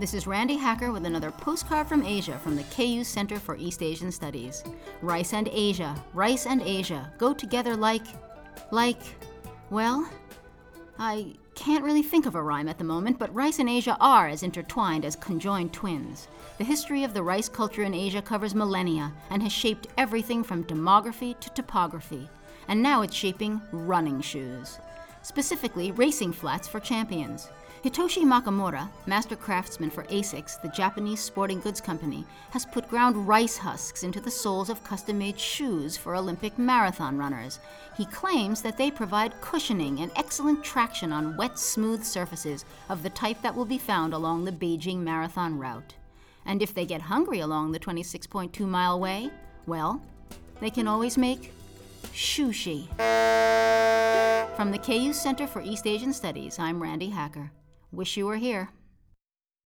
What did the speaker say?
This is Randi Hacker with another postcard from Asia from the KU Center for East Asian Studies. Rice and Asia, rice and Asia go together like. like. well, I can't really think of a rhyme at the moment, but rice and Asia are as intertwined as conjoined twins. The history of the rice culture in Asia covers millennia and has shaped everything from demography to topography. And now it's shaping running shoes, specifically racing flats for champions. Hitoshi Makamura, master craftsman for ASICS, the Japanese sporting goods company, has put ground rice husks into the soles of custom made shoes for Olympic marathon runners. He claims that they provide cushioning and excellent traction on wet, smooth surfaces of the type that will be found along the Beijing Marathon route. And if they get hungry along the 26.2 mile way, well, they can always make sushi. From the KU Center for East Asian Studies, I'm Randi Hacker. Wish you were here.